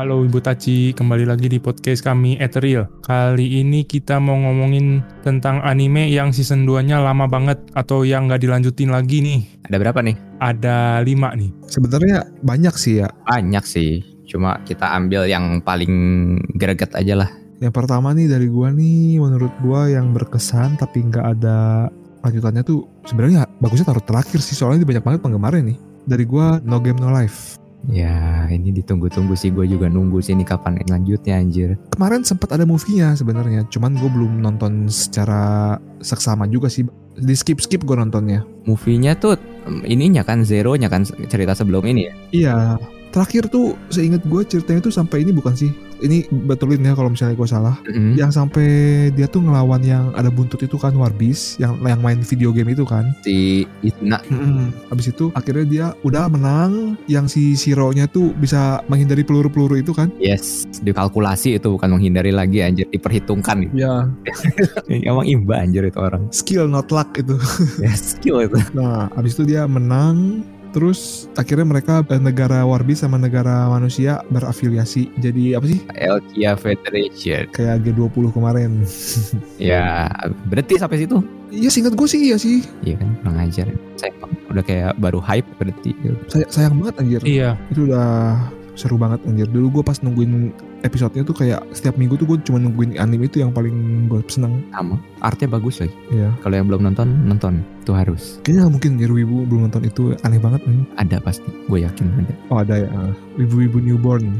Halo Ibu Taci, kembali lagi di podcast kami Ethereal. Kali ini kita mau ngomongin tentang anime yang season 2-nya lama banget atau yang nggak dilanjutin lagi nih. Ada berapa nih? Ada lima nih. Sebenarnya banyak sih ya. Banyak sih. Cuma kita ambil yang paling greget aja lah. Yang pertama nih dari gua nih, menurut gua yang berkesan tapi nggak ada lanjutannya tuh sebenarnya bagusnya taruh terakhir sih soalnya ini banyak banget penggemarnya nih. Dari gua No Game No Life. Ya ini ditunggu-tunggu sih gue juga nunggu sih ini kapan lanjutnya anjir. Kemarin sempat ada movie-nya sebenarnya, cuman gue belum nonton secara seksama juga sih. Di skip skip gue nontonnya. Movie-nya tuh ininya kan Zero-nya kan cerita sebelum ini ya. Iya. Terakhir tuh seingat gue ceritanya tuh sampai ini bukan sih? Ini betulin ya kalau misalnya gue salah. Mm-mm. Yang sampai dia tuh ngelawan yang ada buntut itu kan Warbis, yang yang main video game itu kan. Si Ituna Habis itu akhirnya dia udah menang, yang si Shiro-nya tuh bisa menghindari peluru-peluru itu kan. Yes, dikalkulasi itu bukan menghindari lagi anjir, diperhitungkan. Ya, Emang imba anjir itu orang. skill not luck itu. Ya skill itu. Nah, habis itu dia menang, terus akhirnya mereka eh, negara Warbis sama negara manusia berafiliasi. Jadi apa sih? Elkia Federation. Kayak G20 kemarin. Ya berarti sampai situ. Iya singkat gue sih iya sih. Iya kan, kurang ajar. Saya emang udah kayak baru hype berarti. Say- sayang banget anjir. Iya, Itu udah seru banget anjir. Dulu gue pas nungguin episodenya tuh kayak setiap minggu tuh gue cuma nungguin anime itu yang paling gue seneng. Sama. Artnya bagus lagi. Iya. Kalau yang belum nonton, nonton. Itu harus. Kayaknya nggak mungkin anjir Wibu belum nonton itu aneh banget. nih. Ada pasti. Gue yakin ada. Oh ada ya. ah. Wibu-wibu newborn.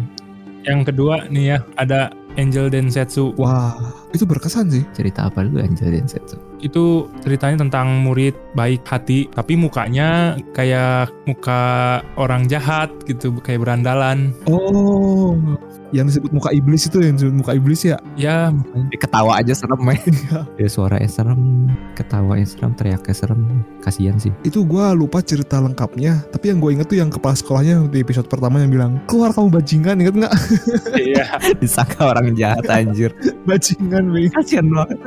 yang kedua nih ya, ada Angel Densetsu. Wah, itu berkesan sih. Cerita apa dulu Angel Densetsu? Itu ceritanya tentang murid baik hati, tapi mukanya kayak muka orang jahat gitu, kayak berandalan. Oh, yang disebut muka iblis itu yang disebut muka iblis ya? Ya, Ketawa aja serem ya. ya suaranya serem, ketawanya serem, teriaknya serem. Kasian sih. Itu gua lupa cerita lengkapnya. Tapi yang gue inget tuh yang kepala sekolahnya di episode pertama yang bilang keluar kamu bajingan, inget nggak? iya. Disangka orang jahat anjir. bajingan, Bing. Kasian banget.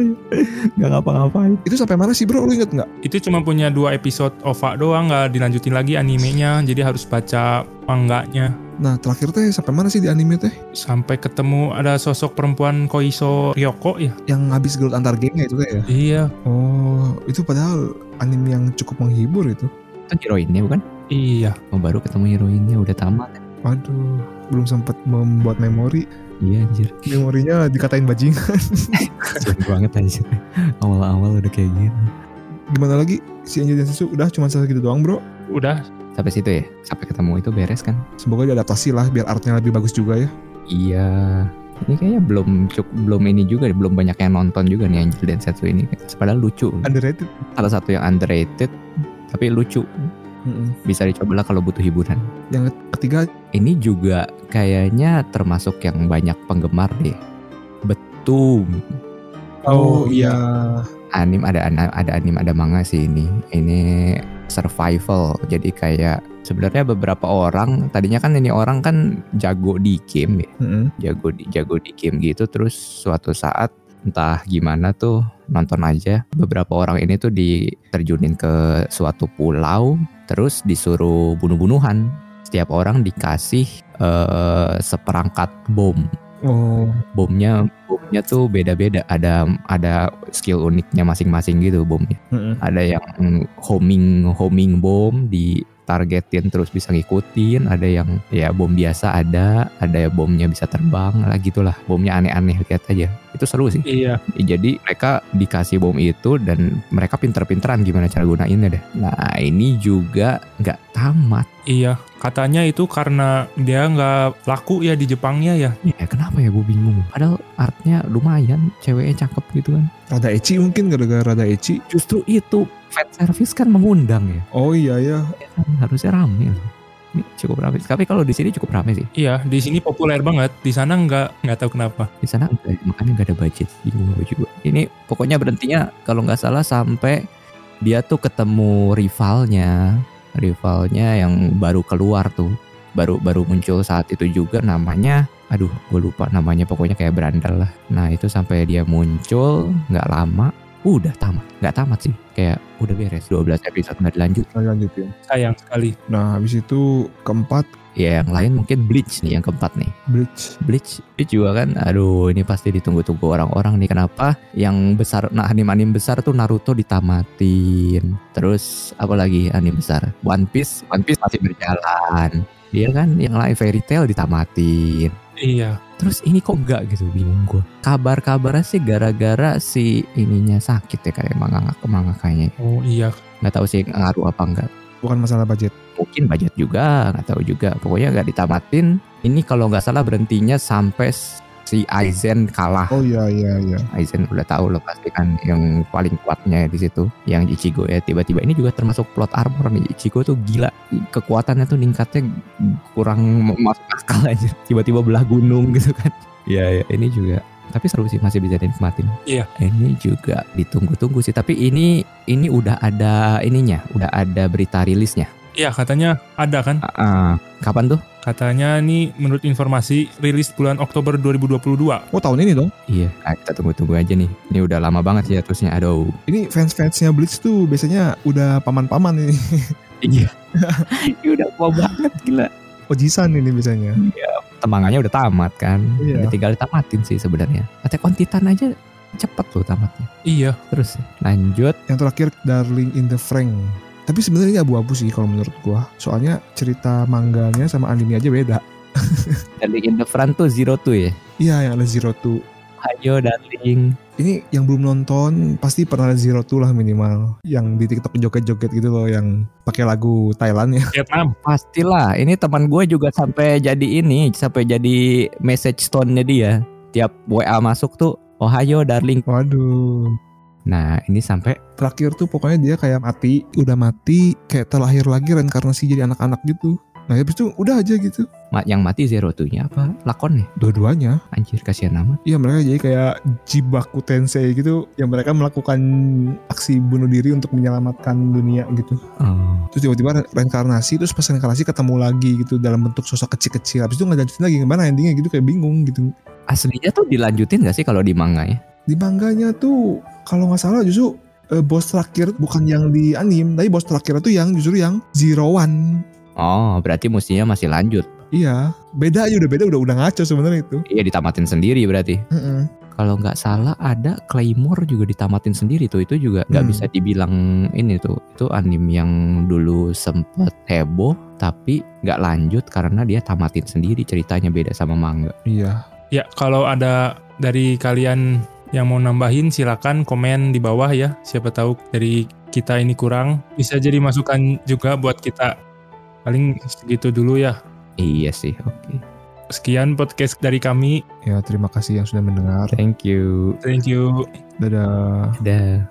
Gak ngapa-ngapain. Itu sampai mana sih bro? Lu inget nggak? Itu cuma punya dua episode OVA doang, nggak dilanjutin lagi animenya, jadi harus baca mangganya. Nah terakhir teh sampai mana sih di anime teh? Sampai ketemu ada sosok perempuan Koiso Ryoko ya. Yang habis gelut antar gengnya itu teh ya? Iya, Oh, itu padahal anime yang cukup menghibur itu. Itu heroinnya bukan? iya. Oh, baru ketemu heroinnya udah tamat. Waduh, belum sempat membuat memori. Iya anjir. Memorinya dikatain bajingan. Banget anjir. Awal-awal udah kayak gitu. Gimana lagi? Si Angel Densetsu udah cuma segitu doang bro. Udah, Sampai situ ya. Sampai ketemu itu beres kan? Semoga diadaptasi lah biar artnya lebih bagus juga ya. Iya. Ini kayaknya belum cuk belum ini juga belum banyak yang nonton juga nih Angel Densetsu ini. Padahal lucu. Underrated. Salah satu yang underrated tapi lucu. Mm-mm. Bisa dicoba lah kalau butuh hiburan. Yang ketiga Ini juga kayaknya termasuk yang banyak penggemar deh. Betul. Oh, iya. Anim ada ada anim ada manga sih ini. Ini survival. Jadi kayak sebenarnya beberapa orang tadinya kan ini orang kan jago di game ya. Mm-mm. jago di jago di game gitu terus suatu saat entah gimana tuh nonton aja beberapa orang ini tuh diterjunin ke suatu pulau terus disuruh bunuh-bunuhan setiap orang dikasih eh, seperangkat bom Oh, bomnya bomnya tuh beda-beda. Ada ada skill uniknya masing-masing gitu bomnya mm-mm. ada yang homing homing bom di targetin terus bisa ngikutin. Ada yang ya bom biasa ada. Ada ya bomnya bisa terbang lah gitulah. Bomnya aneh-aneh lihat aja itu seru sih iya. jadi mereka dikasih bom itu dan mereka pinter-pinteran gimana cara gunainnya deh nah ini juga nggak tamat Iya, katanya itu karena dia nggak laku ya di Jepangnya ya. ya kenapa ya gue bingung padahal artnya lumayan ceweknya cakep gitu kan rada ecchi mungkin gara-gara rada ecchi. justru itu fan service kan mengundang ya Oh iya ya. Ya kan, harusnya rame loh. Cukup rame. Tapi kalau di sini cukup rame sih. Iya, di sini populer banget. Di sana nggak nggak tahu kenapa. Di sana enggak, makanya nggak ada budget. Bingung gue juga. Ini pokoknya berhentinya kalau nggak salah sampai dia tuh ketemu rivalnya, rivalnya yang baru keluar tuh, baru baru muncul saat itu juga namanya. Aduh, gue lupa namanya. Pokoknya kayak berandal lah. Nah itu sampai dia muncul nggak lama, udah tamat. Nggak tamat sih. Kayak udah beres 12 episode nggak dilanjut. Nah, lanjutin. Sayang sekali. Nah, habis itu keempat Ya yang lain mungkin Bleach nih yang keempat nih. Bleach. Bleach itu juga kan aduh ini pasti ditunggu-tunggu orang-orang nih kenapa yang besar nah anime-anime besar tuh Naruto ditamatin terus apa lagi anime besar One Piece One Piece masih berjalan dia kan yang lain Fairy Tail ditamatin Iya. Terus ini kok enggak gitu? Bingung gue kabar-kabarnya sih gara-gara si ininya sakit ya kayak mangga mangga kayaknya. Oh iya. nggak tahu sih ngaruh apa enggak. Bukan masalah budget. mungkin budget juga nggak tahu juga. Pokoknya nggak ditamatin. Ini kalau nggak salah berhentinya sampai si Aizen kalah. Oh iya iya iya. Aizen udah tahu lo pasti kan yang paling kuatnya di situ yang Ichigo ya. Tiba-tiba ini juga termasuk plot armor nih. Ichigo tuh gila. Kekuatannya tuh ningkatnya kurang masuk akal aja. Tiba-tiba belah gunung gitu kan. Ya ya ini juga. Tapi seru sih masih bisa dinikmatin. Iya. ini juga ditunggu-tunggu sih. Tapi ini ini udah ada ininya. Udah ada berita rilisnya Iya katanya ada kan. Ah. kapan tuh Katanya nih menurut informasi rilis bulan Oktober 2022. Oh tahun ini dong. iya nah, kita tunggu-tunggu aja nih ini udah lama banget sih terusnya aduh Ini fans-fansnya Bleach tuh biasanya udah paman-paman ini. iya ini udah tua banget gila Ojisan ini biasanya. temangannya udah tamat kan Iya. udah tinggal ditamatin sih sebenarnya Attack on Titan aja cepet loh tamatnya Iya. terus lanjut Yang terakhir Darling in the Frank. Tapi sebenarnya ini abu-abu sih kalau menurut gua. Soalnya cerita mangganya sama anime aja beda. Darling in the Front tuh Zero Two ya Iya yang ada Zero Two. ayo darling Ini yang belum nonton pasti pernah ada Zero Two lah minimal. Yang di TikTok joget-joget gitu loh yang pakai lagu Thailand ya. Vietnam. pastilah ini teman gue juga sampai jadi ini sampai jadi message tone-nya dia tiap WA masuk tuh Ohio darling Waduh. Nah ini sampai Terakhir tuh pokoknya dia kayak mati, udah mati, kayak terlahir lagi reinkarnasi jadi anak-anak gitu. Nah habis itu udah aja gitu. yang mati Zero Two-nya apa lakon nih Dua-duanya. anjir kasihan amat Iya mereka jadi kayak Jibaku Tensei gitu yang mereka melakukan aksi bunuh diri untuk menyelamatkan dunia gitu. oh. Terus tiba-tiba re- reinkarnasi terus pas reinkarnasi ketemu lagi gitu dalam bentuk sosok kecil-kecil. Habis itu nggak lanjutin lagi gimana endingnya gitu kayak bingung gitu. aslinya tuh dilanjutin gak sih kalau di manga ya Di mangganya tuh kalau nggak salah justru eh, bos terakhir bukan yang di anime, tapi bos terakhir tuh yang justru yang Zero One. oh berarti mestinya masih lanjut Iya, beda aja udah beda udah udah ngaco sebenarnya itu. Iya ditamatin sendiri berarti. Mm-mm. Kalau nggak salah ada Claymore juga ditamatin sendiri tuh itu juga nggak Hmm. bisa dibilang ini tuh itu anime yang dulu sempet heboh tapi nggak lanjut karena dia tamatin sendiri ceritanya beda sama manga. Iya. Ya kalau ada dari kalian yang mau nambahin silakan komen di bawah ya. Siapa tahu dari kita ini kurang bisa jadi masukan juga buat kita. Paling segitu dulu ya. Iya sih, oke. Sekian podcast dari kami. Ya terima kasih yang sudah mendengar. Thank you. Thank you. Dadah. Dah.